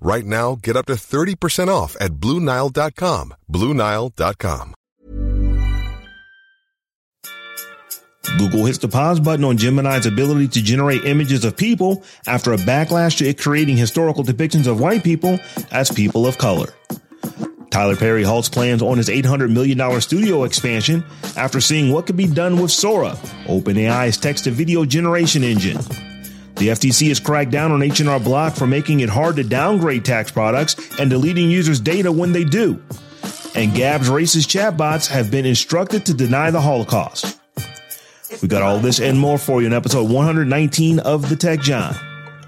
Right now, get up to 30% off at BlueNile.com. BlueNile.com. Google hits the pause button on Gemini's ability to generate images of people after a backlash to it creating historical depictions of white people as people of color. Tyler Perry halts plans on his $800 million studio expansion after seeing what could be done with Sora, OpenAI's text to video generation engine. The FTC has cracked down on H&R Block for making it hard to downgrade tax products and deleting users' data when they do. And Gab's racist chatbots have been instructed to deny the Holocaust. We got all this and more for you in episode 119 of The Tech Jawn.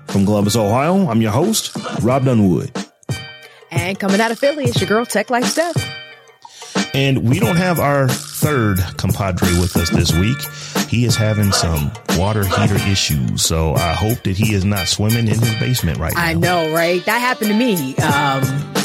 From Columbus, Ohio, I'm your host, Rob Dunwood. And coming out of Philly, it's your girl, Tech Life Steph. And we don't have our third compadre with us this week. He is having some water heater issues. So I hope that he is not swimming in his basement right now. I know, right? That happened to me um,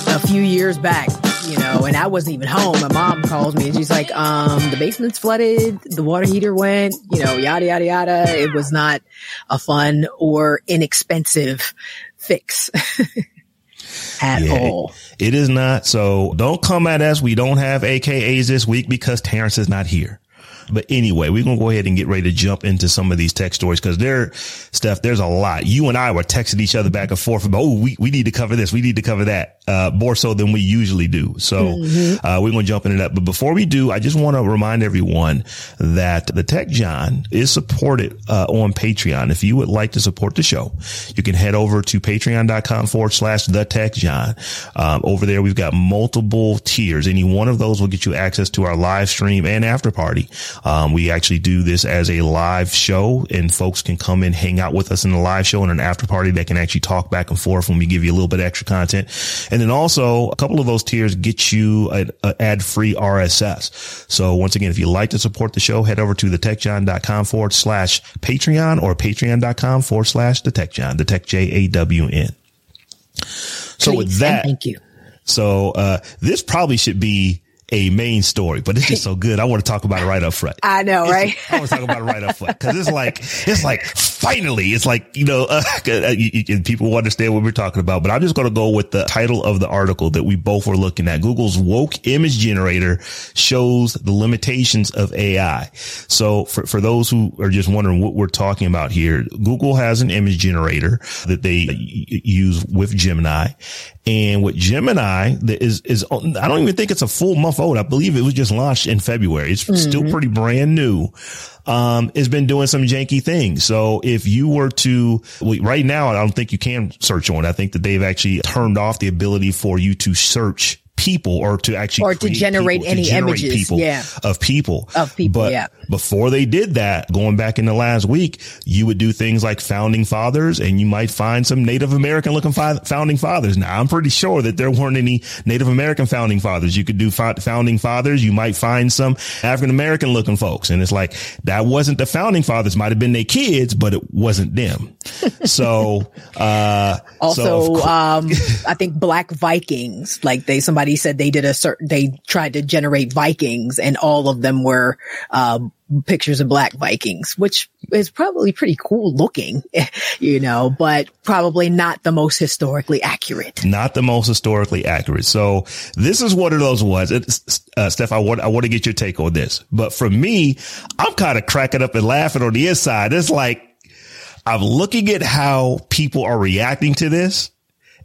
a few years back, you know, and I wasn't even home. My mom calls me and she's like, um, the basement's flooded, the water heater went, you know, yada, yada, yada. It was not a fun or inexpensive fix. at yeah, all. It is not. So don't come at us. We don't have AKAs this week because Terrence is not here. But anyway, we're going to go ahead and get ready to jump into some of these tech stories because there, Steph, there's a lot. You and I were texting each other back and forth about, oh, we, we need to cover this. We need to cover that, uh, more so than we usually do. So, mm-hmm. uh, we're going to jump into that. But before we do, I just want to remind everyone that the Tech Jawn is supported, uh, on Patreon. If you would like to support the show, you can head over to patreon.com forward slash the Tech Jawn. Um, over there, we've got multiple tiers. Any one of those will get you access to our live stream and after party. Um, we actually do this as a live show and folks can come and hang out with us in the live show and an after party that can actually talk back and forth when we give you a little bit extra content. And then also a couple of those tiers get you an ad free RSS. So once again, if you'd like to support the show, head over to thetechjawn.com forward slash Patreon or patreon.com forward slash the tech Jawn, the tech J A W N. So Please, with that, thank you. So, uh, this probably should be a main story, but it's just so good. I want to talk about it right up front. I know, right? I want to talk about it right up front because it's like, it's like finally, it's like, you know, uh, people will understand what we're talking about, but I'm just going to go with the title of the article that we both were looking at. Google's woke image generator shows the limitations of AI. So for, for those who are just wondering what we're talking about here, Google has an image generator that they use with Gemini and with Gemini, is, is, I don't even think it's a full month old. I believe it was just launched in February. It's mm-hmm. still pretty brand new. Um, it's been doing some janky things. So if you were to, right now, I don't think you can search on. I think that they've actually turned off the ability for you to search people or to actually or to generate people, any to generate images people yeah. of people. Of people but yeah. before they did that going back in the last week you would do things like founding fathers and you might find some native american looking fi- founding fathers. Now i'm pretty sure that there weren't any native american founding fathers. You could do fa- founding fathers. You might find some african american looking folks. And it's like that wasn't the founding fathers. Might have been their kids but it wasn't them. So uh also so um i think black vikings like they somebody somebody said they did a certain, they tried to generate Vikings and all of them were, um, pictures of black Vikings, which is probably pretty cool looking, you know, but probably not the most historically accurate. Not the most historically accurate. So this is one of those ones. Uh, Steph, I want, I want to get your take on this, but for me, I'm kind of cracking up and laughing on the inside. It's like, I'm looking at how people are reacting to this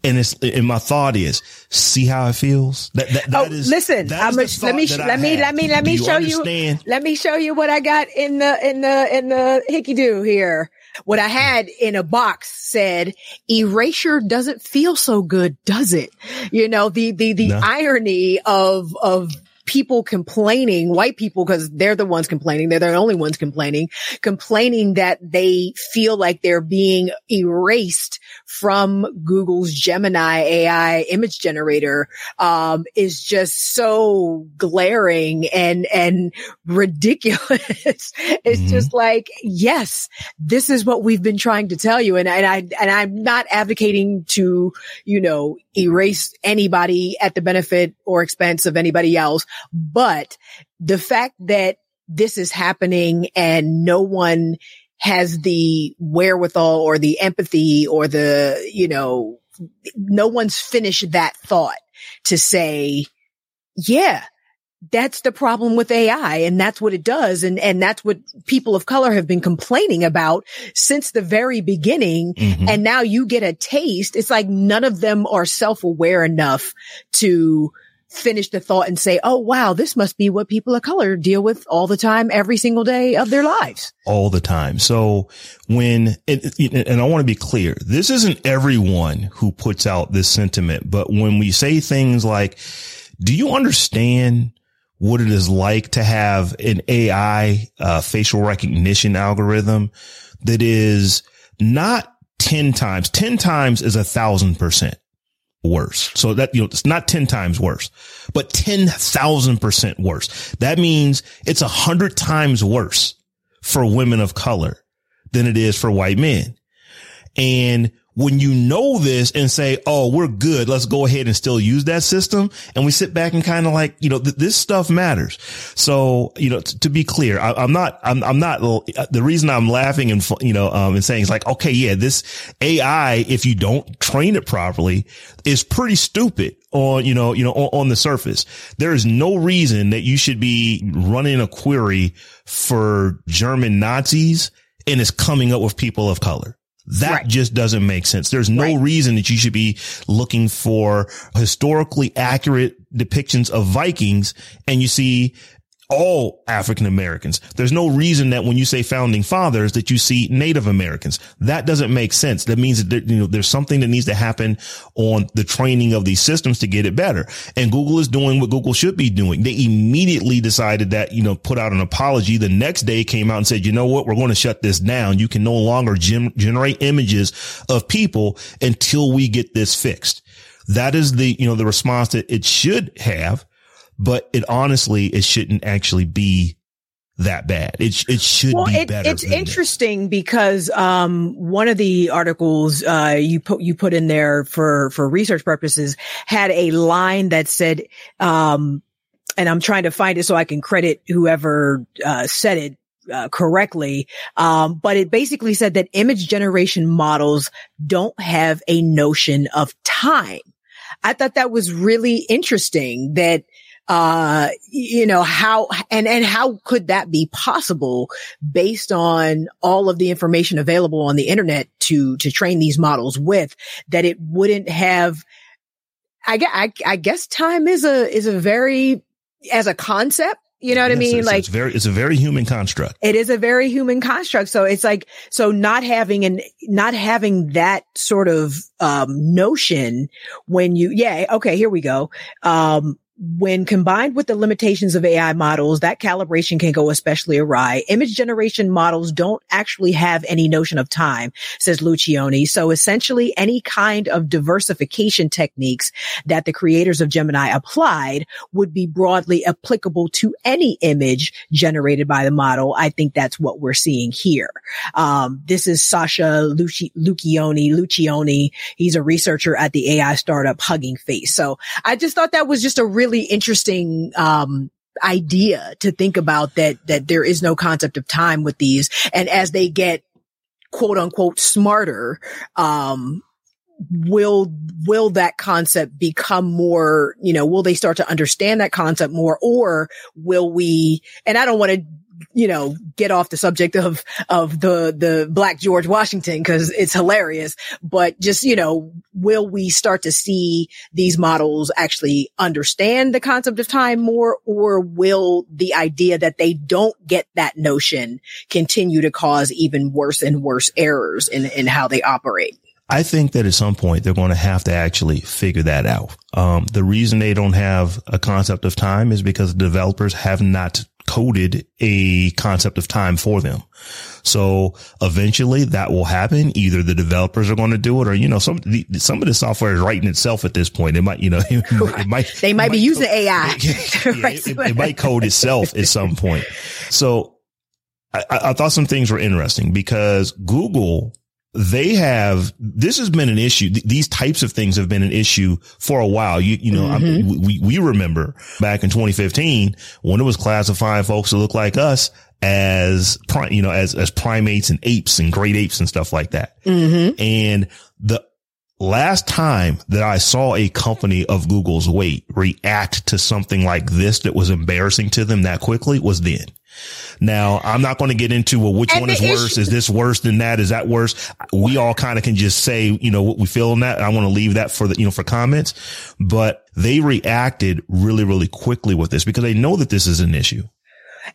And it's, and my thought is, see how it feels? That, that, that oh, is, listen, I'm a, let me, let me, let me, let me show understand? you, let me show you what I got in the, in the, in the hickey do here. What I had in a box said, erasure doesn't feel so good, does it? You know, the, the, the no. irony of, of people complaining, white people, because they're the ones complaining. They're the only ones complaining, complaining that they feel like they're being erased from Google's Gemini AI image generator, um, is just so glaring and, and ridiculous. it's mm-hmm. just like, yes, this is what we've been trying to tell you. And, and I, and I'm not advocating to, you know, erase anybody at the benefit or expense of anybody else. But the fact that this is happening and no one has the wherewithal or the empathy or the, you know, no one's finished that thought to say, yeah, that's the problem with AI and that's what it does. And, and that's what people of color have been complaining about since the very beginning. Mm-hmm. And now you get a taste. It's like none of them are self-aware enough to finish the thought and say, Oh, wow, this must be what people of color deal with all the time, every single day of their lives. All the time. So when, and I want to be clear, this isn't everyone who puts out this sentiment, but when we say things like, do you understand what it is like to have an AI uh, facial recognition algorithm that is not 10 times, 10 times is a thousand percent worse. So that, you know, it's not 10 times worse, but 10,000 percent worse. That means it's a hundred times worse for women of color than it is for white men. And when you know this and say, Oh, we're good. Let's go ahead and still use that system. And we sit back and kind of like, you know, th- this stuff matters. So, you know, t- to be clear, I- am not, I'm, I'm not, the reason I'm laughing and, you know, um, and saying it's like, okay, yeah, this AI, if you don't train it properly is pretty stupid on, you know, you know, on, on the surface. There is no reason that you should be running a query for German Nazis and it's coming up with people of color. That right. just doesn't make sense. There's no right. reason that you should be looking for historically accurate depictions of Vikings and you see all African Americans. There's no reason that when you say founding fathers that you see Native Americans. That doesn't make sense. That means that you know there's something that needs to happen on the training of these systems to get it better. And Google is doing what Google should be doing. They immediately decided that you know put out an apology. The next day came out and said, you know what, we're going to shut this down. You can no longer gem- generate images of people until we get this fixed. That is the you know the response that it should have but it honestly, it shouldn't actually be that bad. It it should well, be it, better. It's interesting this. because um one of the articles uh you put you put in there for for research purposes had a line that said um and I'm trying to find it so I can credit whoever uh said it uh, correctly. Um, but it basically said that image generation models don't have a notion of time. I thought that was really interesting that uh, you know, how, and, and how could that be possible based on all of the information available on the internet to, to train these models with that it wouldn't have, I, I, I guess time is a, is a very, as a concept, you know what yes, I mean? It's, like it's very, it's a very human construct. It is a very human construct. So it's like, so not having and not having that sort of, um, notion when you, yeah, okay, here we go. Um, when combined with the limitations of AI models, that calibration can go especially awry. Image generation models don't actually have any notion of time, says Luccioni. So essentially any kind of diversification techniques that the creators of Gemini applied would be broadly applicable to any image generated by the model. I think that's what we're seeing here. Um, this is Sasha Luci- Luccioni, Luccioni. He's a researcher at the AI startup Hugging Face. So I just thought that was just a really really interesting, um, idea to think about that, that there is no concept of time with these. And as they get quote unquote smarter, um, will will that concept become more you know will they start to understand that concept more or will we and i don't want to you know, get off the subject of, of the, the black George Washington because it's hilarious, but just, you know, will we start to see these models actually understand the concept of time more or will the idea that they don't get that notion continue to cause even worse and worse errors in, in how they operate? I think that at some point they're going to have to actually figure that out. Um, the reason they don't have a concept of time is because developers have not coded a concept of time for them. So eventually that will happen. Either the developers are going to do it or, you know, some, the, some of the software is writing itself at this point. It might, you know, it, it might, they might, might be using AI. Yeah, it, it, might code itself at some point. So I, I thought some things were interesting because Google they have, this has been an issue. These types of things have been an issue for a while. You, you know, mm-hmm. we, we remember back in 2015 when it was classifying folks that look like us as, you know, as, as primates and apes and great apes and stuff like that. Mm-hmm. And the last time that I saw a company of Google's weight react to something like this that was embarrassing to them that quickly was then. Now, I'm not going to get into well, which and one is worse. Issue- is this worse than that? Is that worse? We all kind of can just say, you know, what we feel in that. I want to leave that for the, you know, for comments, but they reacted really, really quickly with this because they know that this is an issue.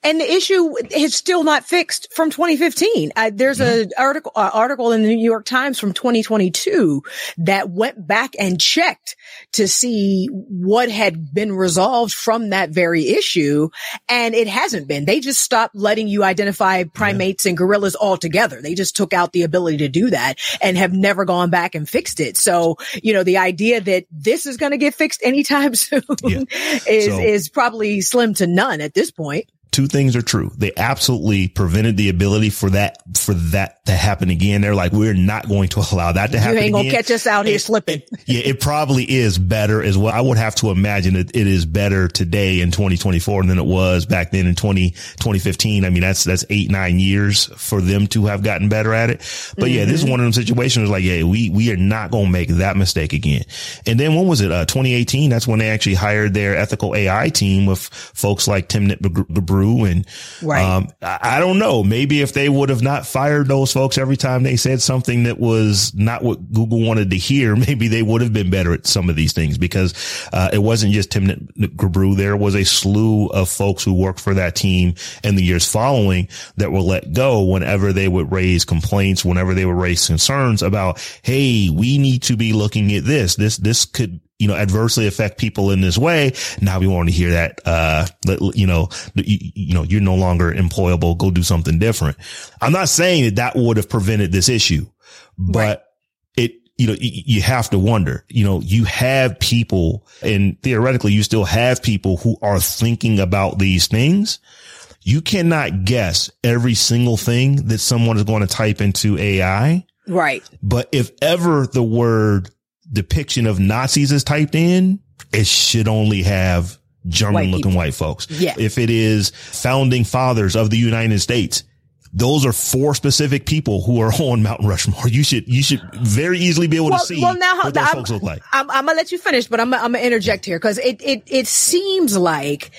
And the issue is still not fixed from 2015. Uh, there's an article, uh, article in the New York Times from 2022 that went back and checked to see what had been resolved from that very issue. And it hasn't been. They just stopped letting you identify primates yeah. and gorillas altogether. They just took out the ability to do that and have never gone back and fixed it. So, you know, the idea that this is going to get fixed anytime soon yeah. is, so, is probably slim to none at this point two things are true. They absolutely prevented the ability for that, for that to happen again. They're like, we're not going to allow that to happen. You ain't gonna catch us out here slipping. yeah, it probably is better as well. I would have to imagine that it is better today in 2024 than it was back then in 20, 2015. I mean, that's, that's eight, nine years for them to have gotten better at it. But mm-hmm. yeah, this is mm-hmm. one of them situations like, yeah, we, we are not going to make that mistake again. And then when was it? Uh, 2018. That's when they actually hired their ethical AI team with folks like Tim Timnit Gebru and right. um, I, I, don't know. Maybe if they would have not fired those folks every time they said something that was not what Google wanted to hear, maybe they would have been better at some of these things because uh, it wasn't just Tim Gebru. There was a slew of folks who worked for that team in the years following that were let go whenever they would raise complaints, whenever they would raise concerns about, hey, we need to be looking at this. This this could you know, adversely affect people in this way. Now we want to hear that, uh, you know, you, you, know, you're no longer employable. Go do something different. I'm not saying that that would have prevented this issue, but right. it, you know, you have to wonder, you know, you have people and theoretically you still have people who are thinking about these things. You cannot guess every single thing that someone is going to type into AI. Right. But if ever the word depiction of Nazis is typed in, it should only have German looking white folks. Yeah. If it is founding fathers of the United States, those are four specific people who are on Mount Rushmore. You should you should very easily be able well, to see well, now, what those I'm, folks look like. I'm, I'm, gonna let you finish, but I'm, I'm gonna interject here because it it it seems like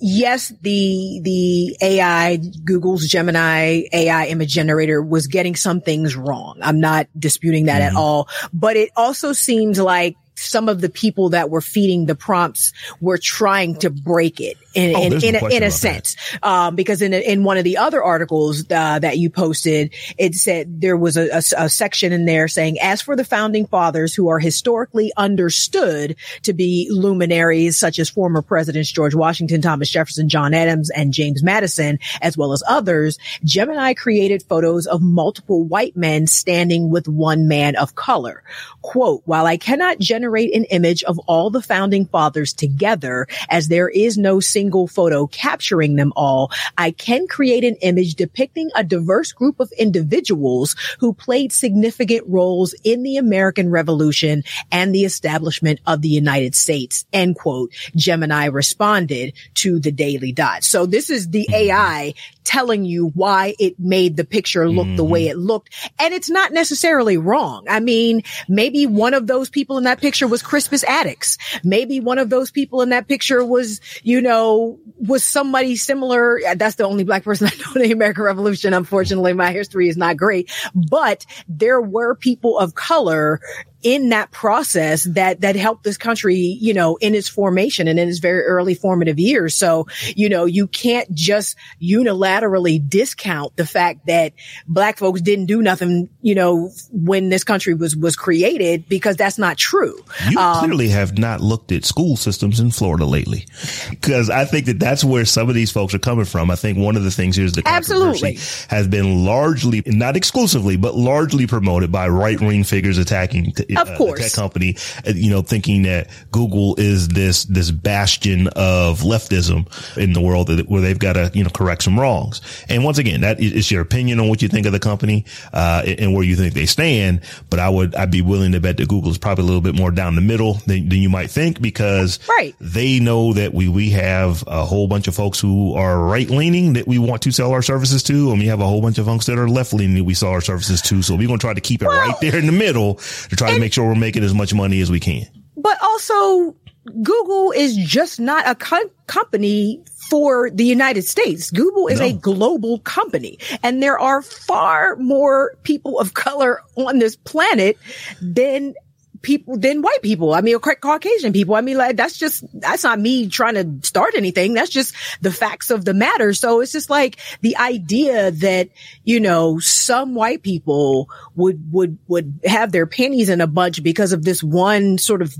yes, the the AI Google's Gemini AI image generator was getting some things wrong. I'm not disputing that mm-hmm. at all, but it also seems like some of the people that were feeding the prompts were trying to break it in, oh, in, in, a, in a sense. Um, because in, a, in one of the other articles, uh, that you posted, it said there was a, a, a, section in there saying, as for the founding fathers who are historically understood to be luminaries such as former presidents George Washington, Thomas Jefferson, John Adams, and James Madison, as well as others, Gemini created photos of multiple white men standing with one man of color. Quote, while I cannot generate an image of all the founding fathers together, as there is no single photo capturing them all, I can create an image depicting a diverse group of individuals who played significant roles in the American Revolution and the establishment of the United States. End quote. Gemini responded to the Daily Dot. So this is the AI telling you why it made the picture look mm-hmm. the way mm-hmm. it looked. And it's not necessarily wrong. I mean, maybe one of those people in that picture picture was Crispus Attucks. Maybe one of those people in that picture was, you know, was somebody similar. That's the only black person I know in the American Revolution. Unfortunately, my history is not great, but there were people of color in that process that that helped this country, you know, in its formation and in its very early formative years. So, you know, you can't just unilaterally discount the fact that black folks didn't do nothing, you know, when this country was was created because that's not true. You um, clearly have not looked at school systems in Florida lately, because I think that that's where some of these folks are coming from. I think one of the things here is the absolutely has been largely, not exclusively, but largely promoted by right wing figures attacking of uh, course. tech company, uh, you know, thinking that Google is this, this bastion of leftism in the world that, where they've got to, you know, correct some wrongs. And once again, that is your opinion on what you think of the company, uh, and where you think they stand. But I would, I'd be willing to bet that Google is probably a little bit more down the middle than, than you might think because right. they know that we, we have a whole bunch of folks who are right leaning that we want to sell our services to. And we have a whole bunch of folks that are left leaning that we sell our services to. So we're going to try to keep it well, right there in the middle to try to make sure we're making as much money as we can. But also, Google is just not a co- company for the United States. Google is no. a global company and there are far more people of color on this planet than people than white people. I mean, Caucasian people. I mean, like that's just, that's not me trying to start anything. That's just the facts of the matter. So it's just like the idea that, you know, some white people would, would, would have their pennies in a bunch because of this one sort of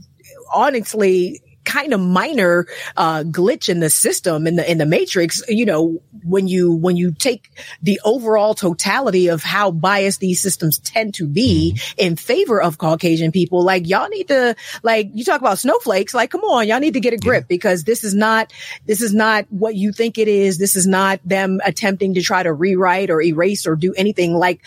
honestly kind of minor uh, glitch in the system in the in the matrix you know when you when you take the overall totality of how biased these systems tend to be mm-hmm. in favor of caucasian people like y'all need to like you talk about snowflakes like come on y'all need to get a grip because this is not this is not what you think it is this is not them attempting to try to rewrite or erase or do anything like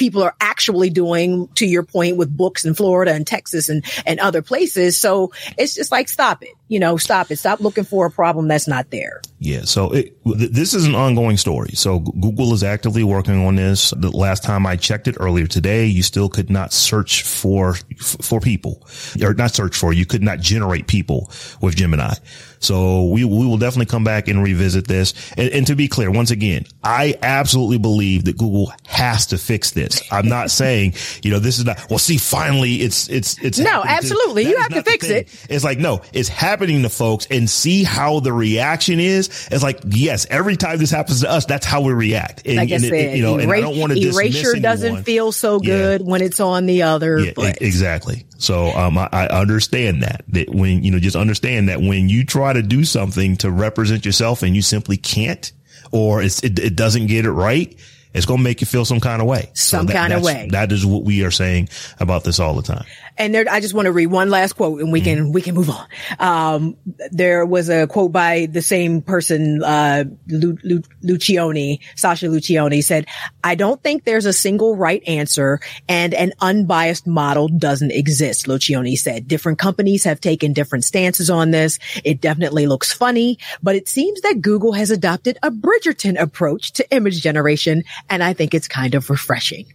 people are actually doing to your point with books in Florida and Texas and, and other places. So it's just like, stop it, you know, stop it. Stop looking for a problem that's not there. Yeah. So it, this is an ongoing story. So Google is actively working on this. The last time I checked it earlier today, you still could not search for, for people or not search for, you could not generate people with Gemini. So we, we will definitely come back and revisit this. And, and, to be clear, once again, I absolutely believe that Google has to fix this. I'm not saying, you know, this is not, well, see, finally it's, it's, it's, no, absolutely. You have to fix it. It's like, no, it's happening to folks and see how the reaction is. It's like, yes, every time this happens to us, that's how we react. And, like I said, it, you know, and I don't want to erasure doesn't feel so good yeah. when it's on the other. Yeah, exactly. So, um, I, I understand that, that when, you know, just understand that when you try try to do something to represent yourself and you simply can't, or it, it doesn't get it right, it's going to make you feel some kind of way. Some so that, kind of way. That is what we are saying about this all the time. And there, I just want to read one last quote and we can, mm-hmm. we can move on. Um, there was a quote by the same person, uh, Lu, Lu, Luccioni, Sasha Luccioni said, I don't think there's a single right answer and an unbiased model doesn't exist. Luccioni said different companies have taken different stances on this. It definitely looks funny, but it seems that Google has adopted a Bridgerton approach to image generation. And I think it's kind of refreshing.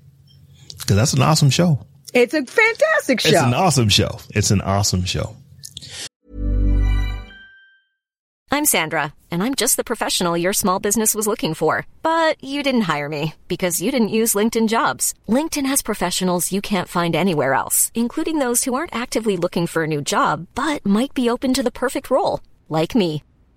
Cause that's an awesome show. It's a fantastic show. It's an awesome show. It's an awesome show. I'm Sandra, and I'm just the professional your small business was looking for. But you didn't hire me because you didn't use LinkedIn jobs. LinkedIn has professionals you can't find anywhere else, including those who aren't actively looking for a new job, but might be open to the perfect role, like me.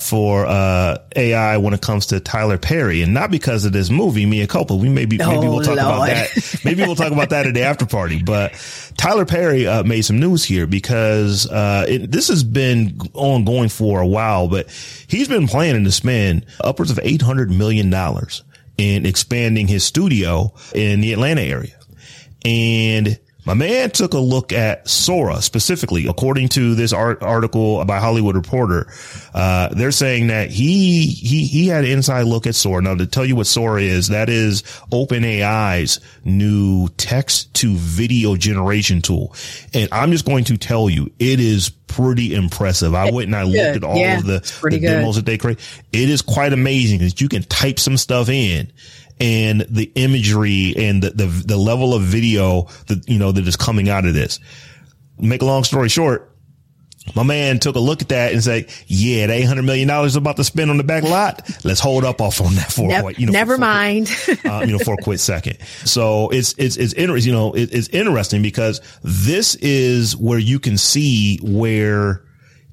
for, uh, AI when it comes to Tyler Perry and not because of this movie, Mea Culpa. We maybe, maybe Oh, we'll talk about that. Maybe we'll talk about that at the after party, but Tyler Perry, uh, made some news here because, uh, it, this has been ongoing for a while, but he's been planning to spend upwards of $800 million in expanding his studio in the Atlanta area. And my man took a look at Sora specifically. According to this art article by Hollywood Reporter, uh, they're saying that he, he, he had an inside look at Sora. Now to tell you what Sora is, that is OpenAI's new text to video generation tool. And I'm just going to tell you, it is pretty impressive. I went and I looked at all Yeah, of the, the demos that they create. It is quite amazing that you can type some stuff in and the imagery and the, the, the level of video that, you know, that is coming out of this. Make a long story short, my man took a look at that and said, yeah, the $800 million is about to spend on the back lot. Let's hold up off on that for a while, you know, never for- mind. uh, you know, for a quick second. So it's, it's, it's interesting, you know, it, it's interesting because this is where you can see where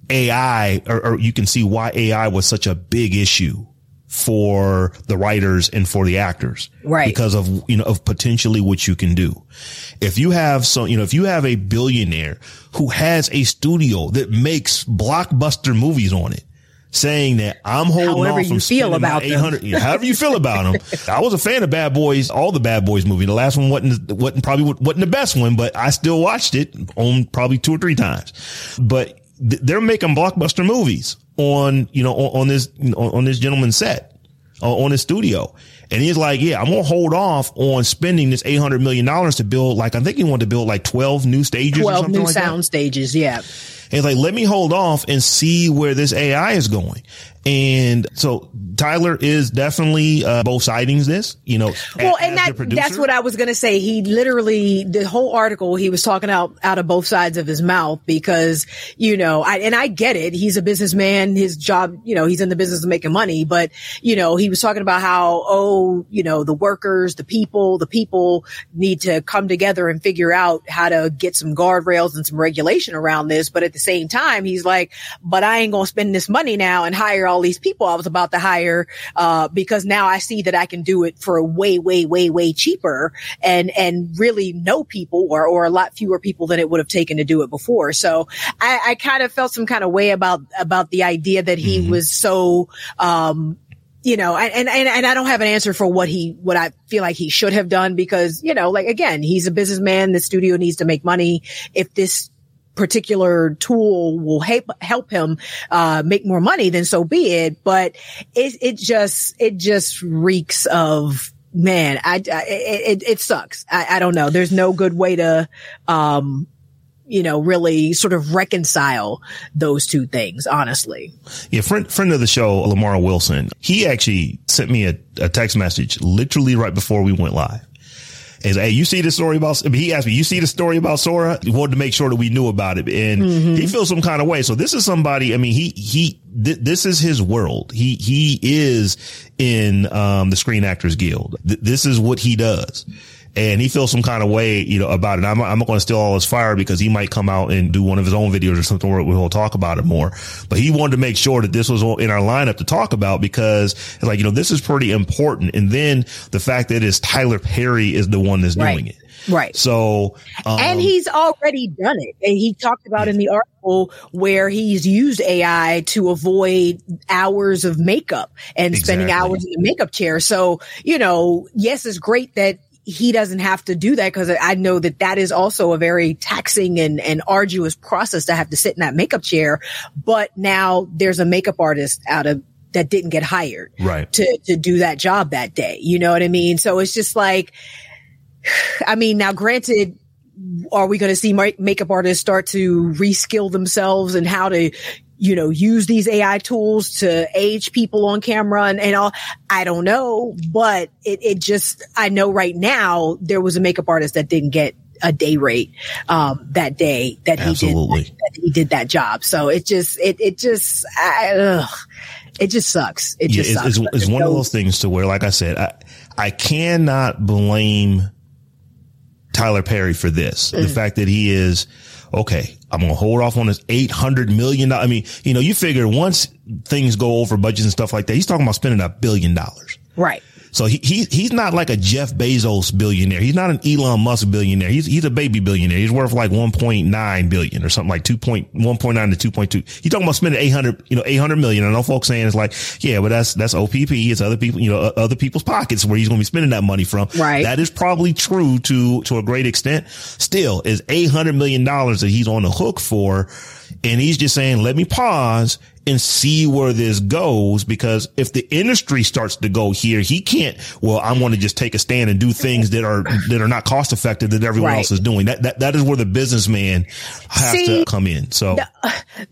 AI or, or you can see why AI was such a big issue for the writers and for the actors. Right. Because of, you know, of potentially what you can do. If you have some, you know, if you have a billionaire who has a studio that makes blockbuster movies on it, saying that I'm holding However off from you feel about them. 800 yeah, however you feel about them. I was a fan of Bad Boys, all the Bad Boys movie. The last one wasn't, wasn't probably wasn't the best one, but I still watched it on probably two or three times. But th- they're making blockbuster movies on, you know, on, on this, on, on this gentleman's set, on, on his studio. And he's like, yeah, I'm going to hold off on spending this $800 million to build, like, I think he wanted to build like 12 new stages or 12 something new like that. sound stages. Yeah. And it's like, let me hold off and see where this AI is going. And so Tyler is definitely, uh, both sidings this, you know. Well, and that, that's what I was going to say. He literally the whole article he was talking out out of both sides of his mouth because you know, I and I get it. He's a businessman. His job, you know, he's in the business of making money. But you know, he was talking about how oh, you know, the workers, the people, the people need to come together and figure out how to get some guardrails and some regulation around this. But at the same time, he's like, but I ain't gonna spend this money now and hire all these people I was about to hire uh, because now I see that I can do it for a way, way, way, way cheaper and and really know people or or a lot fewer people than it would have taken to do it before. So I, I kind of felt some kind of way about about the idea that he was so um you know, and, and, and I don't have an answer for what he, what I feel like he should have done because, you know, like again, he's a businessman. The studio needs to make money. If this particular tool will help, help him, uh, make more money, then so be it. But it, it just, it just reeks of, man, I, I it, it, sucks. I, I don't know. There's no good way to, um, you know, really sort of reconcile those two things, honestly. Yeah, friend friend of the show, Lamar Wilson. He actually sent me a, a text message literally right before we went live. Is hey, you see the story about? He asked me, you see the story about Sora? He wanted to make sure that we knew about it, and he feels some kind of way. So this is somebody. I mean, he he. Th- this is his world. He he is in um, the Screen Actors Guild. Th- this is what he does. And he feels some kind of way, you know, about it. I'm, I'm not going to steal all his fire because he might come out and do one of his own videos or something where we'll talk about it more. But he wanted to make sure that this was in our lineup to talk about because it's like, you know, this is pretty important. And then the fact that it's Tyler Perry is the one that's Right. doing it. Right. So, um, and he's already done it. And he talked about in the article where he's used AI to avoid hours of makeup and spending hours in the makeup chair. So, you know, yes, it's great that he doesn't have to do that because I know that that is also a very taxing and, and arduous process to have to sit in that makeup chair. But now there's a makeup artist out of that didn't get hired right. to, to do that job that day. You know what I mean? So it's just like, I mean, now granted, are we going to see makeup artists start to reskill themselves and how to, you know, use these AI tools to age people on camera and, and all? I don't know, but it, it just, I know right now there was a makeup artist that didn't get a day rate, um, that day that he did, that he did that job. So it just, it, it just, I, ugh, it just sucks. It Yeah, just it's, sucks. it's, it's one of those things to where, like I said, I, I cannot blame Tyler Perry for this. Mm. The fact that he is, okay, I'm going to hold off on this $800 million. I mean, you know, you figure once things go over budgets and stuff like that, he's talking about spending a billion dollars. Right. So he, he he's not like a Jeff Bezos billionaire. He's not an Elon Musk billionaire. He's he's a baby billionaire. He's worth like 1.9 billion or something like 2.1.9 to 2.2. He's talking about spending 800, you know, 800 million. I know folks saying it's like, yeah, but that's that's OPP. It's other people, you know, other people's pockets where he's going to be spending that money from. Right. That is probably true to to a great extent. Still, is 800 million dollars that he's on the hook for, and he's just saying, let me pause and see where this goes because if the industry starts to go here, he can't, well, I'm going to just take a stand and do things that are, that are not cost effective that everyone right. else is doing. That, that, that is where the businessman has see, to come in. So the,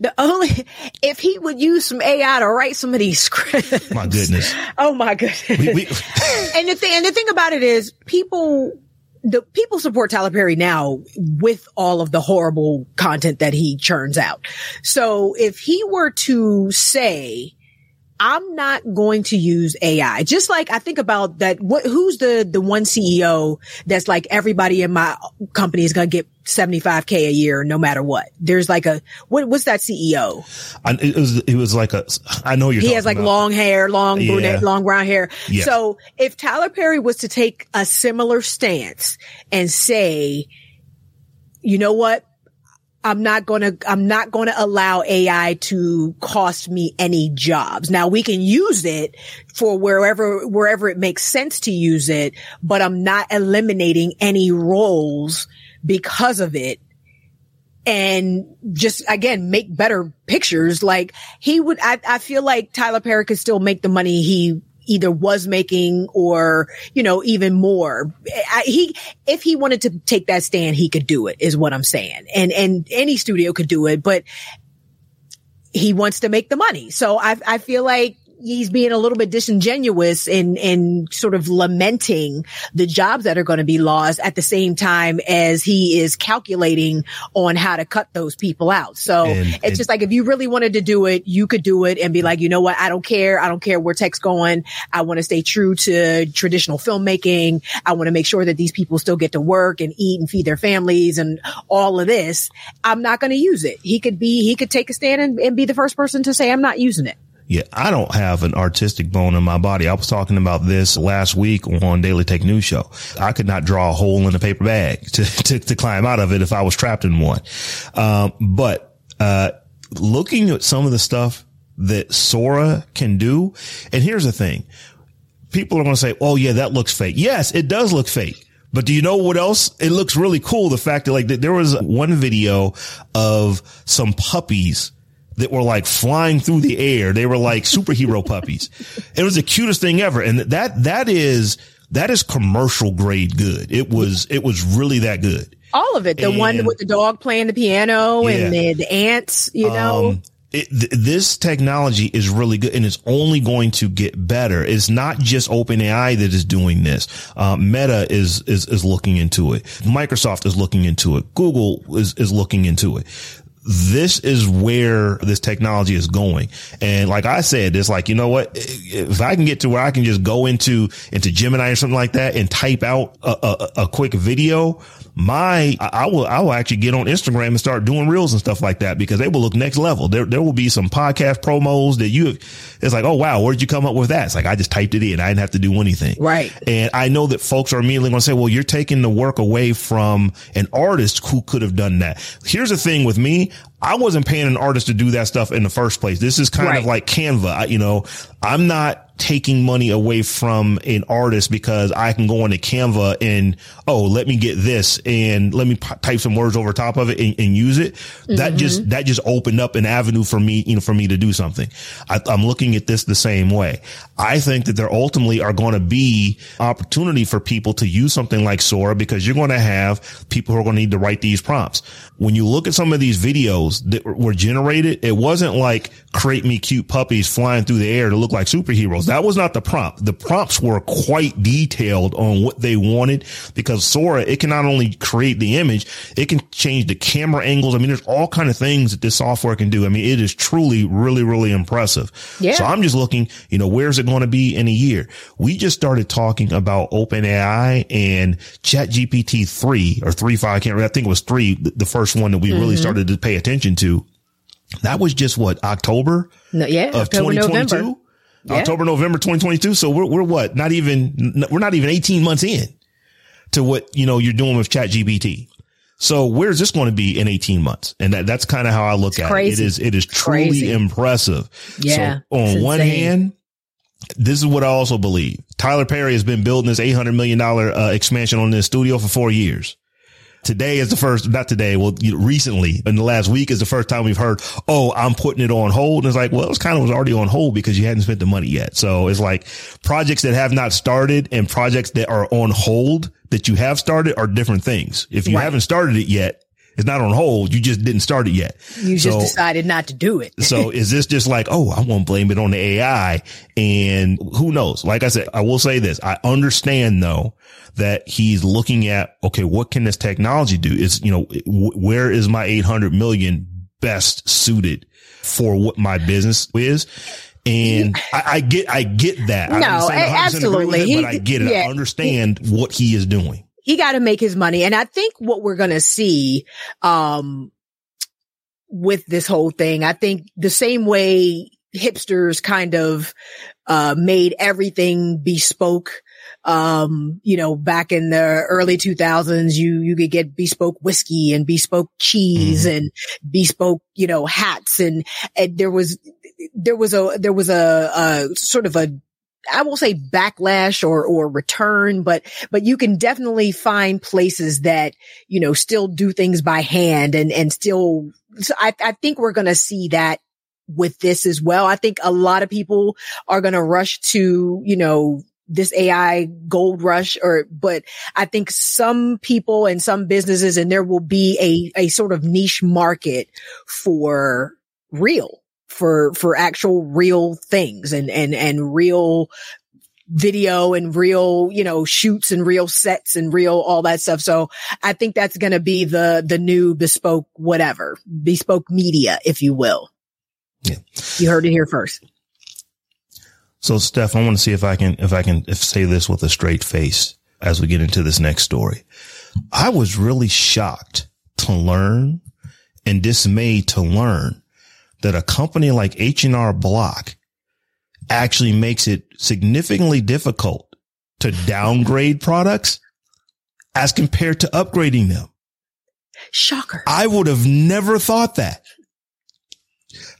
the, only, if he would use some AI to write some of these scripts. My goodness. Oh my goodness. We, we, and the thing, and the thing about it is people, the people support Tyler Perry now with all of the horrible content that he churns out. So if he were to say, I'm not going to use AI. Just like I think about that. What, who's the, the one CEO that's like everybody in my company is going to get 75k a year no matter what. There's like a, what, what's that CEO? I, it was, it was like a, I know you're He has like about. long hair, long yeah. brunette, long brown hair. Yeah. So if Tyler Perry was to take a similar stance and say, you know what? I'm not going to, I'm not going to allow AI to cost me any jobs. Now we can use it for wherever, wherever it makes sense to use it, but I'm not eliminating any roles because of it and just again make better pictures. Like he would, I, I feel like Tyler Perry could still make the money he either was making or, you know, even more. I, he, if he wanted to take that stand, he could do it is what I'm saying. And, and any studio could do it, but he wants to make the money. So I, I feel like he's being a little bit disingenuous in in sort of lamenting the jobs that are going to be lost at the same time as he is calculating on how to cut those people out. So and, it's and, just like if you really wanted to do it, you could do it and be like, you know what, I don't care. I don't care where tech's going. I want to stay true to traditional filmmaking. I want to make sure that these people still get to work and eat and feed their families and all of this. I'm not going to use it. He could be, he could take a stand and, and be the first person to say, I'm not using it. Yeah, I don't have an artistic bone in my body. I was talking about this last week on Daily Tech News Show. I could not draw a hole in a paper bag to, to, to climb out of it if I was trapped in one. Um, but, uh, looking at some of the stuff that Sora can do, and here's the thing. People are going to say, oh yeah, that looks fake. Yes, it does look fake. But do you know what else? It looks really cool. The fact that like there was one video of some puppies that were like flying through the air. They were like superhero puppies. It was the cutest thing ever. And that, that is, that is commercial grade good. It was, it was really that good. All of it. The and, one with the dog playing the piano yeah. and the, the, ants, you know. Um, it, th- this technology is really good and it's only going to get better. It's not just OpenAI that is doing this. Uh, Meta is, is, is looking into it. Microsoft is looking into it. Google is, is looking into it this is where this technology is going. And like I said, it's like, you know what? If I can get to where I can just go into, into Gemini or something like that and type out a, a, a quick video, my, I will, I will actually get on Instagram and start doing reels and stuff like that because they will look next level. There, there will be some podcast promos that you, it's like, oh wow, where'd you come up with that? It's like, I just typed it in. I didn't have to do anything. Right. And I know that folks are immediately going to say, well, you're taking the work away from an artist who could have done that. Here's the thing with me. I wasn't paying an artist to do that stuff in the first place. This is kind right. of like Canva. I, you know, I'm not taking money away from an artist because I can go into Canva and, oh, let me get this and let me p- type some words over top of it and, and use it. Mm-hmm. That just, that just opened up an avenue for me, you know, for me to do something. I, I'm looking at this the same way. I think that there ultimately are going to be opportunity for people to use something like Sora because you're going to have people who are going to need to write these prompts. When you look at some of these videos that were generated, it wasn't like create me cute puppies flying through the air to look like superheroes. That was not the prompt. The prompts were quite detailed on what they wanted because Sora, it can not only create the image, it can change the camera angles. I mean, there's all kind of things that this software can do. I mean, it is truly really, really impressive. Yeah. So I'm just looking, you know, where's it going to be in a year? We just started talking about OpenAI and Chat GPT three or three five. I can't remember. I think it was three, the first one that we really mm-hmm. started to pay attention to. That was just what October No, yeah, of October, 2022. November. Yeah. October, November 2022. So we're, we're what? Not even, we're not even 18 months in to what, you know, you're doing with chat GPT. So where's this going to be in 18 months? And that, that's kind of how I look at crazy. it. It is, it is truly crazy. impressive. Yeah, So on one hand, this is what I also believe. Tyler Perry has been building this $800 million uh, expansion on this studio for four years. Today is the first, not today, well, you know, recently in the last week is the first time we've heard, oh, I'm putting it on hold. And it's like, well, it's kind of was already on hold because you hadn't spent the money yet. So it's like projects that have not started and projects that are on hold that you have started are different things. If you Right. haven't started it yet, it's not on hold. You just didn't start it yet. You just decided not to do it. so is this just like, oh, I won't blame it on the AI and who knows? Like I said, I will say this. I understand though that he's looking at, okay, what can this technology do? Is, you know, wh- where is my 800 million best suited for what my business is? And I, I get, I get that. No, not saying a- 100% agree with absolutely. it, but He- I get it. yeah. I understand what he is doing. He got to make his money. And I think what we're going to see, um, with this whole thing, I think the same way hipsters kind of, uh, made everything bespoke. Um, you know, back in the early 2000s, you, you could get bespoke whiskey and bespoke cheese and bespoke, you know, hats. And, and there was, there was a, there was a, a sort of a, I won't say backlash or, or return, but, but you can definitely find places that, you know, still do things by hand and, and still, so I, I think we're going to see that with this as well. I think a lot of people are going to rush to, you know, this AI gold rush or, but I think some people and some businesses and there will be a, a sort of niche market for real, for, for actual real things and, and, and real video and real, you know, shoots and real sets and real all that stuff. So I think that's going to be the, the new bespoke whatever, bespoke media, if you will. Yeah. You heard it here first. So Steph, I want to see if I can, if I can if say this with a straight face as we get into this next story. I was really shocked to learn and dismayed to learn that a company like H&R Block actually makes it significantly difficult to downgrade products as compared to upgrading them. Shocker. I would have never thought that.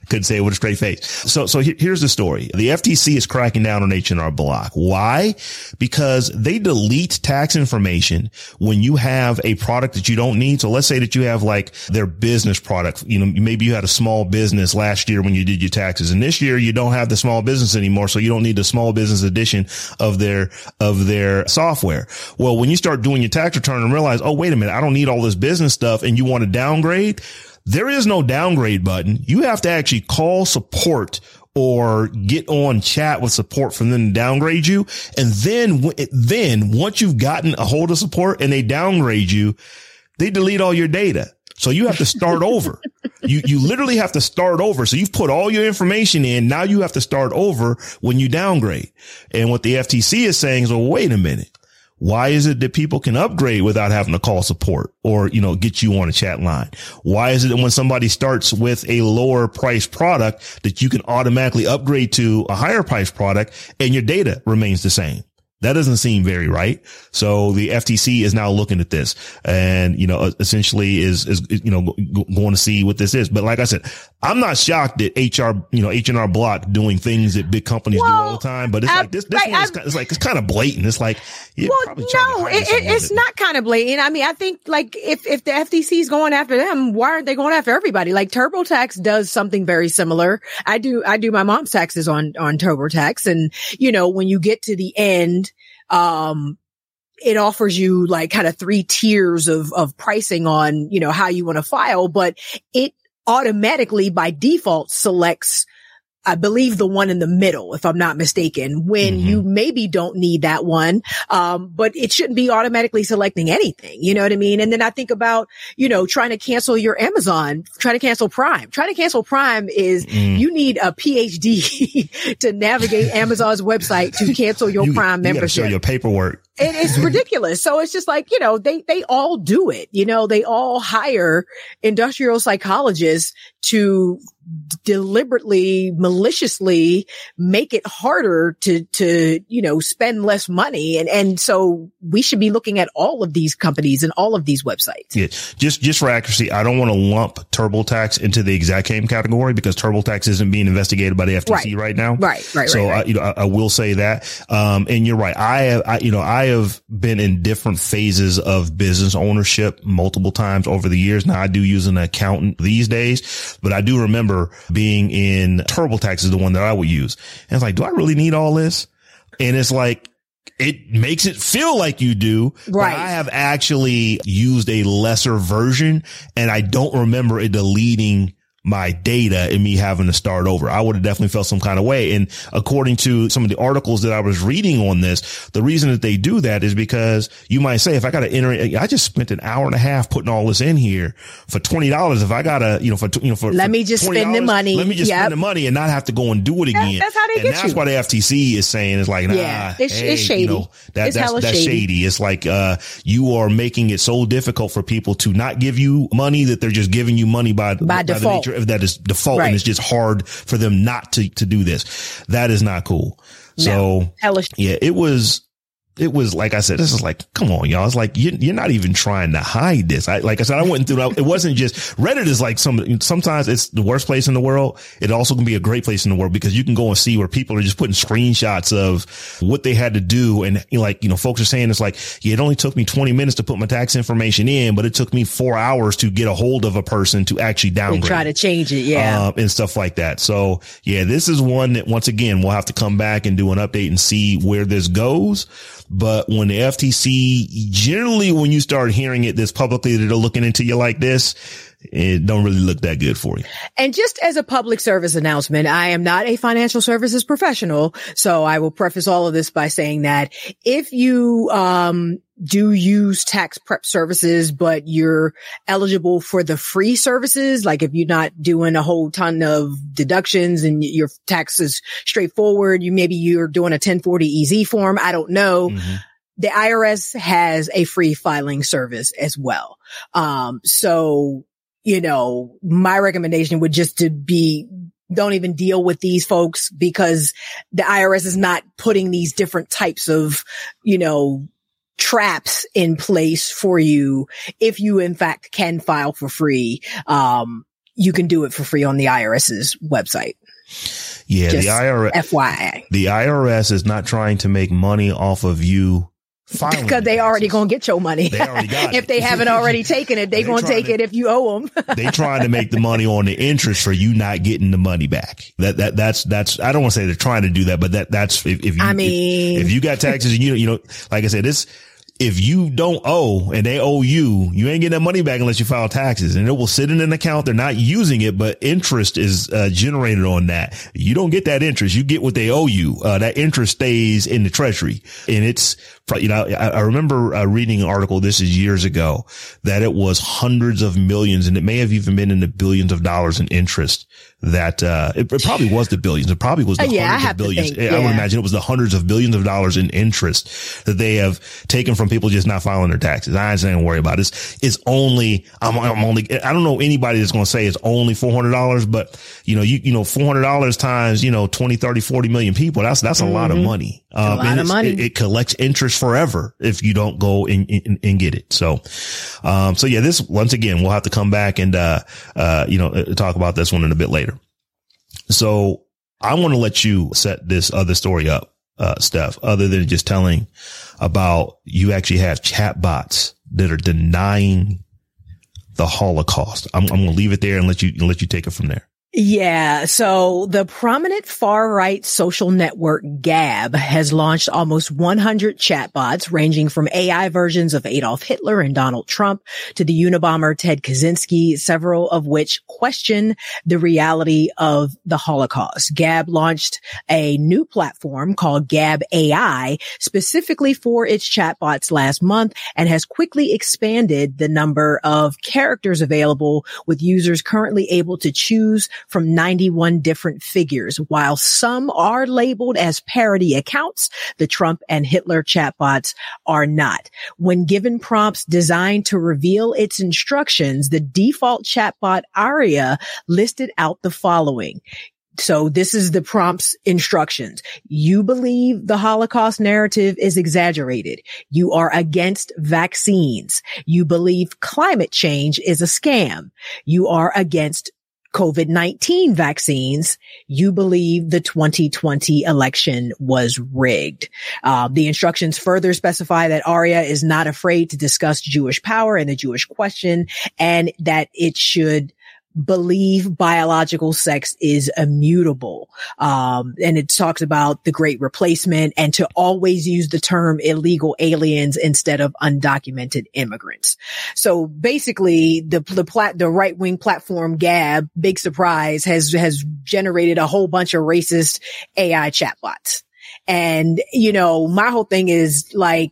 Couldn't say it with a straight face. So, so here's the story. The FTC is cracking down on H&R Block. Why? Because they delete tax information when you have a product that you don't need. So let's say that you have like their business product. You know, maybe you had a small business last year when you did your taxes and this year you don't have the small business anymore. So you don't need the small business edition of their, of their software. Well, when you start doing your tax return and realize, oh, wait a minute, I don't need all this business stuff and you want to downgrade, there is no downgrade button. You have to actually call support or get on chat with support from them to downgrade you. And then, then once you've gotten a hold of support and they downgrade you, they delete all your data. So you have to start over. You, you literally have to start over. So you've put all your information in. Now you have to start over when you downgrade. And what the FTC is saying is, well, wait a minute. Why is it that people can upgrade without having to call support or, you know, get you on a chat line? Why is it that when somebody starts with a lower price product that you can automatically upgrade to a higher price product and your data remains the same? That doesn't seem very right. So the FTC is now looking at this and, you know, uh, essentially is, is, you know, going to see what this is. But like I said, I'm not shocked that HR, you know, H&R Block doing things that big companies do all the time, but it's I- like this, this one is, it's like, it's kind of blatant. It's like, yeah, well, probably trying to no, it, it, it's not kind of blatant. I mean, I think like if, if the FTC is going after them, why aren't they going after everybody? Like TurboTax does something very similar. I do, I do my mom's taxes on, on TurboTax. And, you know, when you get to the end, um, it offers you like kind of three tiers of, of pricing on, you know, how you want to file, but it automatically by default selects I believe the one in the middle, if I'm not mistaken, when mm-hmm. you maybe don't need that one. Um, but it shouldn't be automatically selecting anything. You know what I mean? And then I think about, you know, trying to cancel your Amazon, trying to cancel Prime. Trying to cancel Prime is mm. you need a PhD to navigate Amazon's website to cancel your you, Prime you membership. Show your paperwork. And it's ridiculous. So it's just like, you know, they, they all do it. You know, they all hire industrial psychologists to deliberately, maliciously make it harder to, to, you know, spend less money. And, and so we should be looking at all of these companies and all of these websites. Yeah. Just, just for accuracy, I don't want to lump TurboTax into the exact same category because TurboTax isn't being investigated by the FTC right, right now. Right. Right. So, right, right. I, you know, I, I, will say that. Um, and you're right. I have, I, you know, I have been in different phases of business ownership multiple times over the years. Now I do use an accountant these days, but I do remember being in TurboTax is the one that I would use. And it's like, do I really need all this? And it's like, it makes it feel like you do. Right. I have actually used a lesser version and I don't remember it deleting my data and me having to start over. I would have definitely felt some kind of way. And according to some of the articles that I was reading on this, the reason that they do that is because you might say, if I got to enter, I just spent an hour and a half putting all this in here for $20. If I got to, you know, for, you know, for, let for me just spend the money. Let me just yep. spend the money and not have to go and do it again. that's how they and get that's you. why the FTC is saying it's like, nah, yeah, it's, hey, it's shady. You know, that, it's that's, that's shady. shady. It's like, uh, you are making it so difficult for people to not give you money that they're just giving you money by, by, by default. That is default right. and it's just hard for them not to, to do this. That is not cool. So no. yeah, it was, it was like I said, this is like, come on, y'all. It's like, you, are you're not even trying to hide this. I, like I said, I went through, it wasn't just Reddit is like some, sometimes it's the worst place in the world. It also can be a great place in the world because you can go and see where people are just putting screenshots of what they had to do. And like, you know, folks are saying it's like, yeah, it only took me 20 minutes to put my tax information in, but it took me four hours to get a hold of a person to actually downgrade. And try to change it. Yeah. Um, and stuff like that. So yeah, this is one that once again, we'll have to come back and do an update and see where this goes. But when the FTC, generally when you start hearing it this publicly that they're looking into you like this, it don't really look that good for you. And just as a public service announcement, I am not a financial services professional. So I will preface all of this by saying that if you, um, do use tax prep services, but you're eligible for the free services. Like if you're not doing a whole ton of deductions and your tax is straightforward, you maybe you're doing a 1040 EZ form. I don't know. Mm-hmm. The IRS has a free filing service as well. Um, so, you know, my recommendation would just to be don't even deal with these folks because the IRS is not putting these different types of, you know, traps in place for you if you in fact can file for free. Um, you can do it for free on the IRS's website. Yeah, Just the IRS FYI. The IRS is not trying to make money off of you because they already gonna get your money. They already got if they haven't already taken it, they, they gonna take to, it if you owe them. they trying to make the money on the interest for you not getting the money back. That that that's that's. I don't want to say they're trying to do that, but that that's if, if you. I mean, if, if you got taxes and you you know, like I said, this if you don't owe and they owe you, you ain't getting that money back unless you file taxes and it will sit in an account. They're not using it, but interest is uh, generated on that. You don't get that interest. You get what they owe you. Uh, that interest stays in the treasury and it's, you know, I, I remember uh, reading an article. This is years ago that it was hundreds of millions and it may have even been in the billions of dollars in interest that, uh, it, it probably was the billions. It probably was the uh, yeah, hundreds of billions. Think, yeah. I would imagine it was the hundreds of billions of dollars in interest that they have taken from people just not filing their taxes. I ain't saying worry about it. It's, it's only, I'm, I'm only, I don't know anybody that's going to say it's only $400, but you know, you, you know, $400 times, you know, 20, 30, 40 million people. That's, that's mm-hmm. a lot of mm-hmm. money. Um, a lot of money. It, it, collects interest forever if you don't go and, and, and get it. So, um, so yeah, this once again, we'll have to come back and, uh, uh, you know, uh, talk about this one in a bit later. So I want to let you set this other story up, uh, Steph, other than just telling about you actually have chat bots that are denying the Holocaust. I'm, I'm going to leave it there and let you, let you take it from there. Yeah. So the prominent far right social network Gab has launched almost 100 chatbots ranging from AI versions of Adolf Hitler and Donald Trump to the Unabomber Ted Kaczynski, several of which question the reality of the Holocaust. Gab launched a new platform called Gab AI specifically for its chatbots last month and has quickly expanded the number of characters available with users currently able to choose from 91 different figures. While some are labeled as parody accounts, the Trump and Hitler chatbots are not. When given prompts designed to reveal its instructions, the default chatbot Arya listed out the following. So this is the prompt's instructions. You believe the Holocaust narrative is exaggerated. You are against vaccines. You believe climate change is a scam. You are against COVID-19 vaccines, you believe the 2020 election was rigged. Uh, the instructions further specify that Arya is not afraid to discuss Jewish power and the Jewish question and that it should believe biological sex is immutable. Um, and it talks about the great replacement and to always use the term illegal aliens instead of undocumented immigrants. So basically the, the plat, the right wing platform Gab, big surprise, has, has generated a whole bunch of racist AI chatbots. And, you know, my whole thing is like,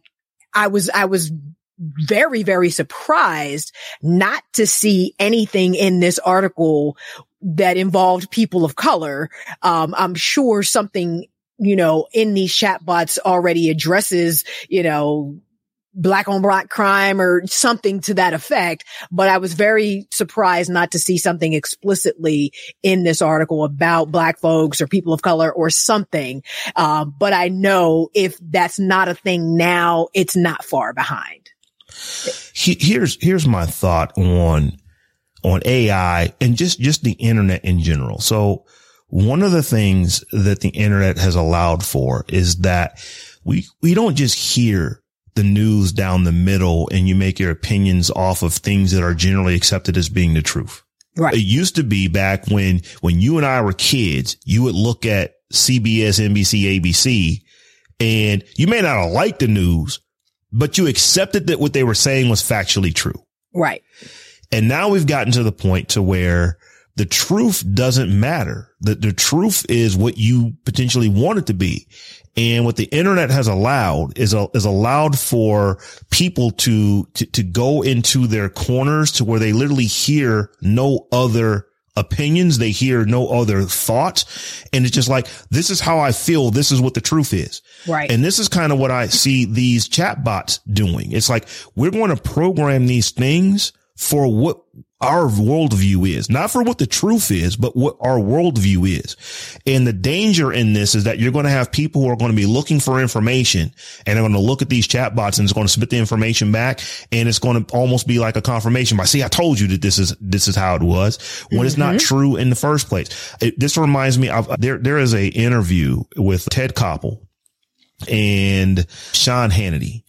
I was, I was very, very surprised not to see anything in this article that involved people of color. Um, I'm sure something, you know, in these chatbots already addresses, you know, black on black crime or something to that effect. But I was very surprised not to see something explicitly in this article about black folks or people of color or something. Um, but I know if that's not a thing now, it's not far behind here's here's my thought on on AI and just just the internet in general. So one of the things that the internet has allowed for is that we we don't just hear the news down the middle and you make your opinions off of things that are generally accepted as being the truth. Right. It used to be back when when you and I were kids, you would look at CBS, NBC, ABC, and you may not have liked the news, but you accepted that what they were saying was factually true. Right. And now we've gotten to the point to where the truth doesn't matter. The, the truth is what you potentially want it to be. And what the internet has allowed is, a, is allowed for people to, to, to go into their corners to where they literally hear no other opinions. They hear no other thoughts. And it's just like, this is how I feel. This is what the truth is. Right. And this is kind of what I see these chatbots doing. It's like, we're going to program these things for what our worldview is, not for what the truth is, but what our worldview is. And the danger in this is that you're going to have people who are going to be looking for information and they're going to look at these chatbots and it's going to spit the information back. And it's going to almost be like a confirmation by, see, I told you that this is, this is how it was when mm-hmm. it's not mm-hmm. true in the first place. It, this reminds me of there, there is a interview with Ted Koppel and Sean Hannity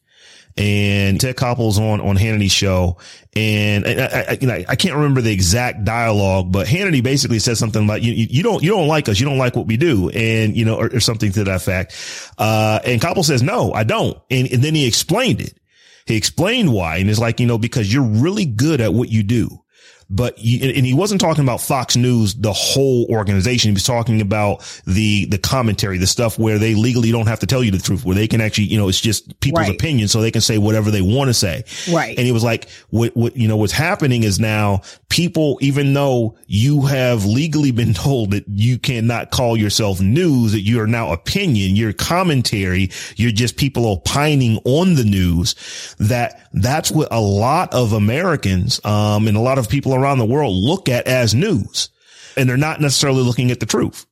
and Ted Koppel's on, on Hannity's show. And I, I, you know, I can't remember the exact dialogue, but Hannity basically said something like, you, you don't, you don't like us. You don't like what we do. And, you know, or, or something to that effect. Uh, and Koppel says, no, I don't. And, and then he explained it. He explained why. And it's like, you know, because you're really good at what you do but and he wasn't talking about Fox News, the whole organization. He was talking about the, the commentary, the stuff where they legally don't have to tell you the truth, where they can actually, you know, it's just people's right. opinion. So they can say whatever they want to say. Right. And he was like, what, what, you know, what's happening is now people, even though you have legally been told that you cannot call yourself news, that you are now opinion, your commentary, you're just people opining on the news, that that's what a lot of Americans, um, and a lot of people around the world look at as news and they're not necessarily looking at the truth.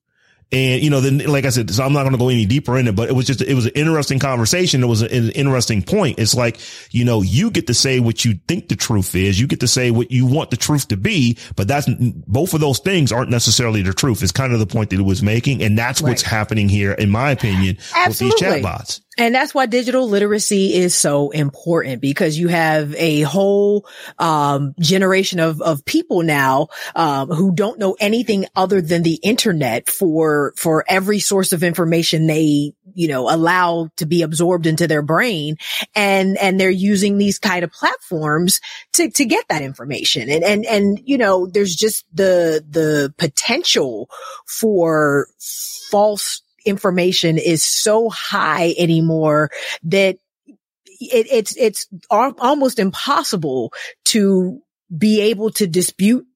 And, you know, then, like I said, so I'm not going to go any deeper in it, but it was just, it was an interesting conversation. It was an interesting point. It's like, you know, you get to say what you think the truth is. You get to say what you want the truth to be, but that's both of those things aren't necessarily the truth. It's kind of the point that it was making. And that's right. what's happening here, in my opinion, Absolutely. with these chatbots. And that's why digital literacy is so important because you have a whole um, generation of of people now um, who don't know anything other than the internet for for every source of information they you know allow to be absorbed into their brain, and and they're using these kind of platforms to to get that information. And and and you know there's just the the potential for false information is so high anymore that it, it's, it's almost impossible to be able to dispute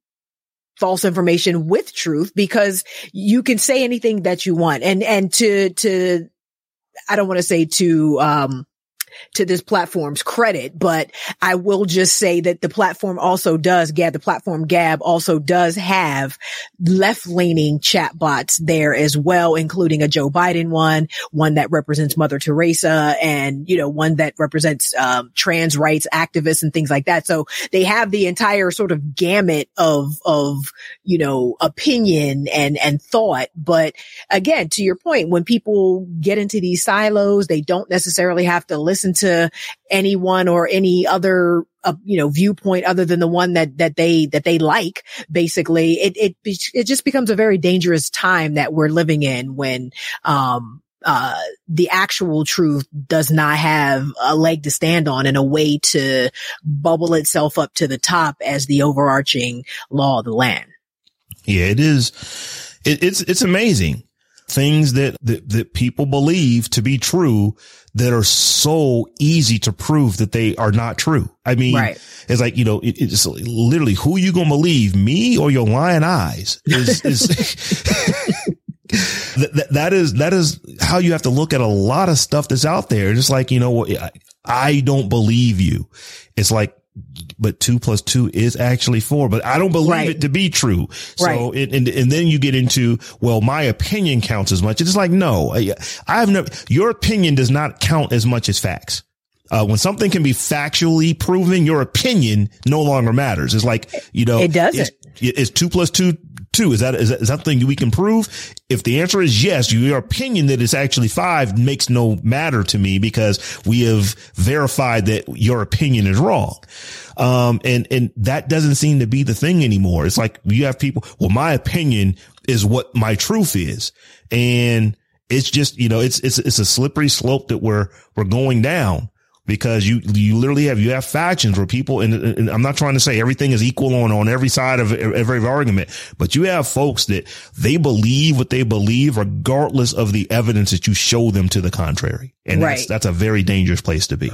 false information with truth because you can say anything that you want. And, and to, to, I don't want to say to, um, to this platform's credit, but I will just say that the platform also does, Gab, the platform Gab also does have left leaning chatbots there as well, including a Joe Biden one, one that represents Mother Teresa and, you know, one that represents, um, trans rights activists and things like that. So they have the entire sort of gamut of, of, you know, opinion and, and thought. But again, to your point, when people get into these silos, they don't necessarily have to listen to to anyone or any other uh, you know viewpoint other than the one that that they that they like basically it it it just becomes a very dangerous time that we're living in when um uh, the actual truth does not have a leg to stand on and a way to bubble itself up to the top as the overarching law of the land. Yeah, it is. It, it's, it's amazing things that, that, that people believe to be true that are so easy to prove that they are not true. I mean, right. it's like, you know, it, it's literally who you going to believe, me or your lying eyes is, is that, that is, that is how you have to look at a lot of stuff that's out there. Just like, you know, I don't believe you. It's like, but two plus two is actually four, but I don't believe right. it to be true. So, right. it, and, and then you get into, well, my opinion counts as much. It's like, no, I, have never, your opinion does not count as much as facts. Uh, when something can be factually proven, your opinion no longer matters. It's like, you know, it doesn't. Is two plus two two? Is that, is that, something we can prove? If the answer is yes, your opinion that it's actually five makes no matter to me because we have verified that your opinion is wrong. Um, and, and that doesn't seem to be the thing anymore. It's like you have people, well, my opinion is what my truth is. And it's just, you know, it's, it's, it's a slippery slope that we're, we're going down because you, you literally have, you have factions where people, and, and, I'm not trying to say everything is equal on, on every side of every argument, but you have folks that they believe what they believe regardless of the evidence that you show them to the contrary. And right. that's, that's a very dangerous place to be.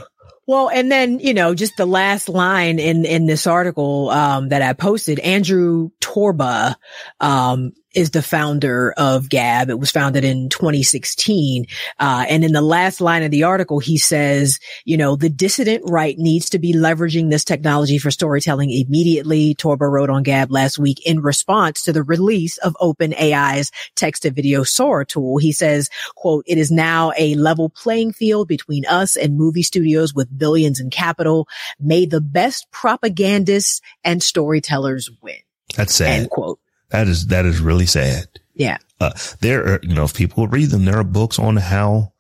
Well, and then, you know, just the last line in, in this article, um, that I posted, Andrew Torba, um, is the founder of Gab. It was founded in 2016. Uh, and in the last line of the article, he says, you know, the dissident right needs to be leveraging this technology for storytelling immediately. Torba wrote on Gab last week in response to the release of OpenAI's text to video Sora tool. He says, quote, it is now a level playing field between us and movie studios with billions in capital. May the best propagandists and storytellers win. That's sad. End quote. That is, that is really sad. Yeah. Uh, there are, you know, if people read them, there are books on how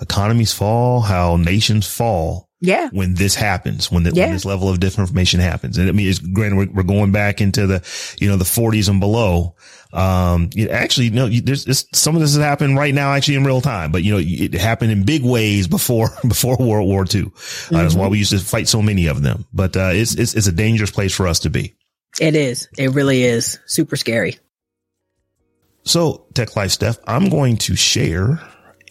economies fall, how nations fall. Yeah. When this happens, when, the, yeah. when this level of disinformation happens. And I mean, it's granted, we're, we're, going back into the, you know, the forties and below. Um, you know, actually, you know, there's, there's, some of this has happened right now, actually in real time, but you know, it happened in big ways before, before World War II. Uh, mm-hmm. That's why we used to fight so many of them. But, uh, it's, it's, it's a dangerous place for us to be. It is. It really is super scary. So, Tech Life Steph, I'm going to share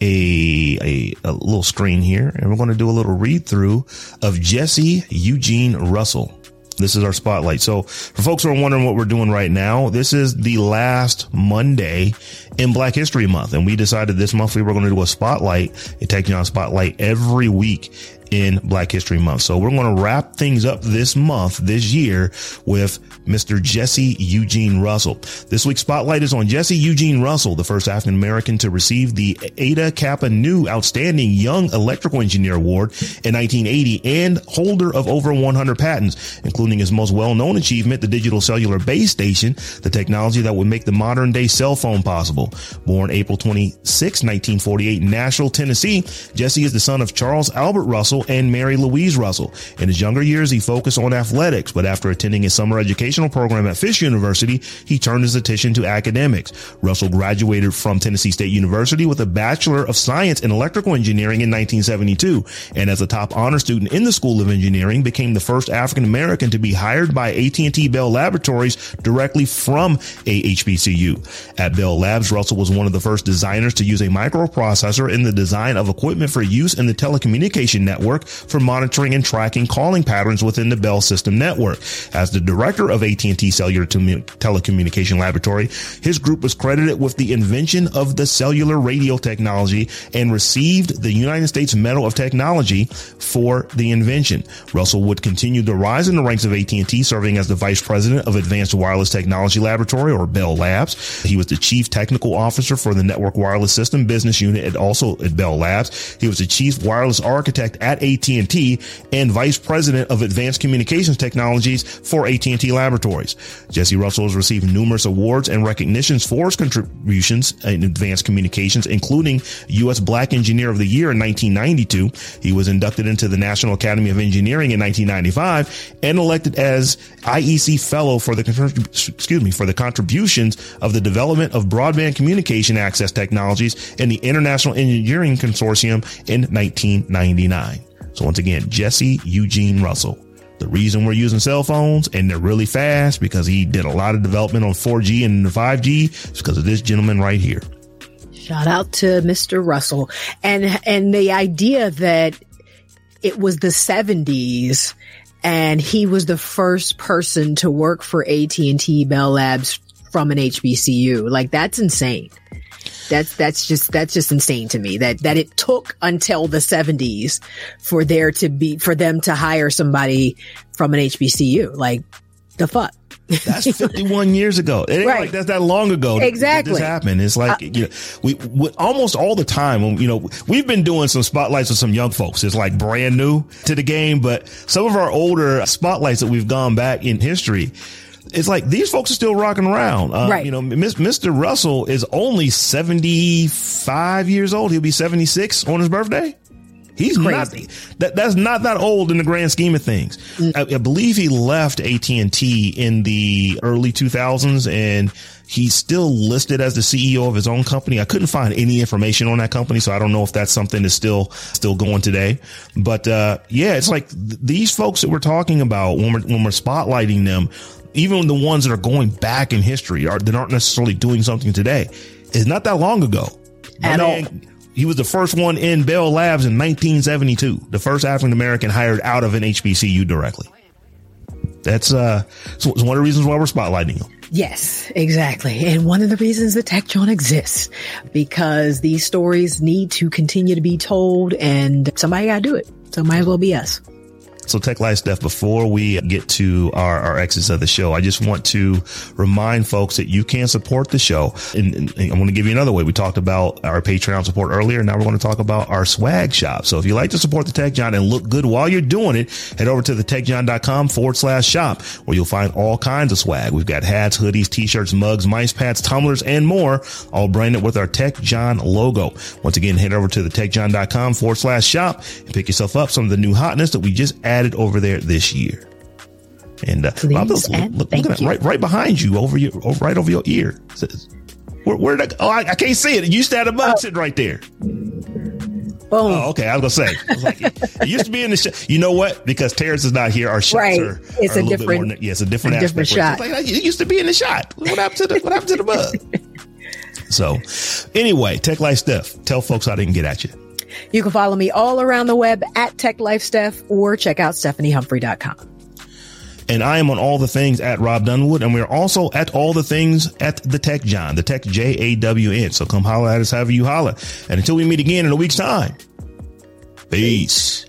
a, a, a little screen here and we're going to do a little read through of Jesse Eugene Russell. This is our spotlight. So for folks who are wondering what we're doing right now, this is the last Monday in Black History Month. And we decided this month we were going to do a spotlight, a Technology Spotlight every week in Black History Month. So we're going to wrap things up this month, this year with Mr. Jesse Eugene Russell. This week's spotlight is on Jesse Eugene Russell, the first African American to receive the Eta Kappa Nu Outstanding Young Electrical Engineer Award in 1980 and holder of over 100 patents, including his most well-known achievement, the digital cellular base station, the technology that would make the modern day cell phone possible. Born April 26, 1948 in Nashville, Tennessee, Jesse is the son of Charles Albert Russell and Mary Louise Russell. In his younger years, he focused on athletics, but after attending a summer educational program at Fisk University, he turned his attention to academics. Russell graduated from Tennessee State University with a Bachelor of Science in Electrical Engineering in 1972, and as a top honor student in the School of Engineering, became the first African American to be hired by AT&T Bell Laboratories directly from a HBCU. At Bell Labs, Russell was one of the first designers to use a microprocessor in the design of equipment for use in the telecommunication network for monitoring and tracking calling patterns within the Bell system network. As the director of AT&T Cellular Telecommunication Laboratory, his group was credited with the invention of the cellular radio technology and received the United States Medal of Technology for the invention. Russell would continue to rise in the ranks of AT&T, serving as the vice president of Advanced Wireless Technology Laboratory or Bell Labs. He was the chief technical officer for the Network Wireless System business unit at also at Bell Labs. He was the chief wireless architect at AT&T and vice president of advanced communications technologies for AT&T Laboratories. Jesse Russell has received numerous awards and recognitions for his contributions in advanced communications, including U.S. Black Engineer of the Year in 1992. He was inducted into the National Academy of Engineering in 1995 and elected as IEC Fellow for the excuse me for the contributions of the development of broadband communication access technologies in the International Engineering Consortium in 1999. So once again, Jesse Eugene Russell. The reason we're using cell phones and they're really fast because he did a lot of development on 4G and 5G is because of this gentleman right here. Shout out to Mr. Russell. And and the idea that it was the 70s and he was the first person to work for AT&T Bell Labs from an HBCU. Like that's insane. That's that's just that's just insane to me that that it took until the 70s for there to be for them to hire somebody from an HBCU. Like the fuck. That's 51 years ago. It ain't right. like that's that long ago. Exactly. This happened. It's like, uh, you know, we, we, almost all the time when, you know, we've been doing some spotlights with some young folks. It's like brand new to the game, but some of our older spotlights that we've gone back in history, it's like these folks are still rocking around. Uh, right. You know, Mr. Russell is only 75 years old. He'll be 76 on his birthday. He's Crazy. not that. That's not that old in the grand scheme of things. Mm. I, I, believe he left AT and T in the early 2000s, and he's still listed as the CEO of his own company. I couldn't find any information on that company, so I don't know if that's something that's still still going today. But uh, yeah, it's like th- these folks that we're talking about when we're when we're spotlighting them even the ones that are going back in history are that aren't necessarily doing something today is not that long ago. At man, all. He was the first one in Bell Labs in 1972, the first African American hired out of an HBCU directly. That's uh, so it's one of the reasons why we're spotlighting him. Yes, exactly. And one of the reasons that Tech Jawn exists because these stories need to continue to be told and somebody got to do it. So might as well be us. So Tech Life Steph, before we get to our, our exits of the show, I just want to remind folks that you can support the show. And, and I want to give you another way. We talked about our Patreon support earlier. Now we're going to talk about our swag shop. So if you like to support the Tech Jawn and look good while you're doing it, head over to the techjawn.com forward slash shop where you'll find all kinds of swag. We've got hats, hoodies, t-shirts, mugs, mice pads, tumblers, and more, all branded with our Tech Jawn logo. Once again, head over to the techjawn.com forward slash shop and pick yourself up some of the new hotness that we just added added over there this year. And uh, Please Bob, look, look, look at right, right behind you, over your, over, right over your ear. Where, where did I, oh, I, I, can't see it. It used to have a mug oh. sitting right there. Boom. Oh, okay. I was gonna say, was like, it, used to be in the shot. You know what? Because Terrence is not here, our shots right. are, it's are a, a different, more, yeah, it's a different, a different shot. Like, it used to be in the shot. What happened to the, what happened to the mug? so, anyway, Tech Life Steph, tell folks they can get at you. You can follow me all around the web at Tech Life Steph or check out stephaniehumphrey.com. And I am on all the things at Rob Dunwood, and we're also at all the things at the Tech Jawn, the Tech J A W N. So come holler at us however you holler. And until we meet again in a week's time, peace.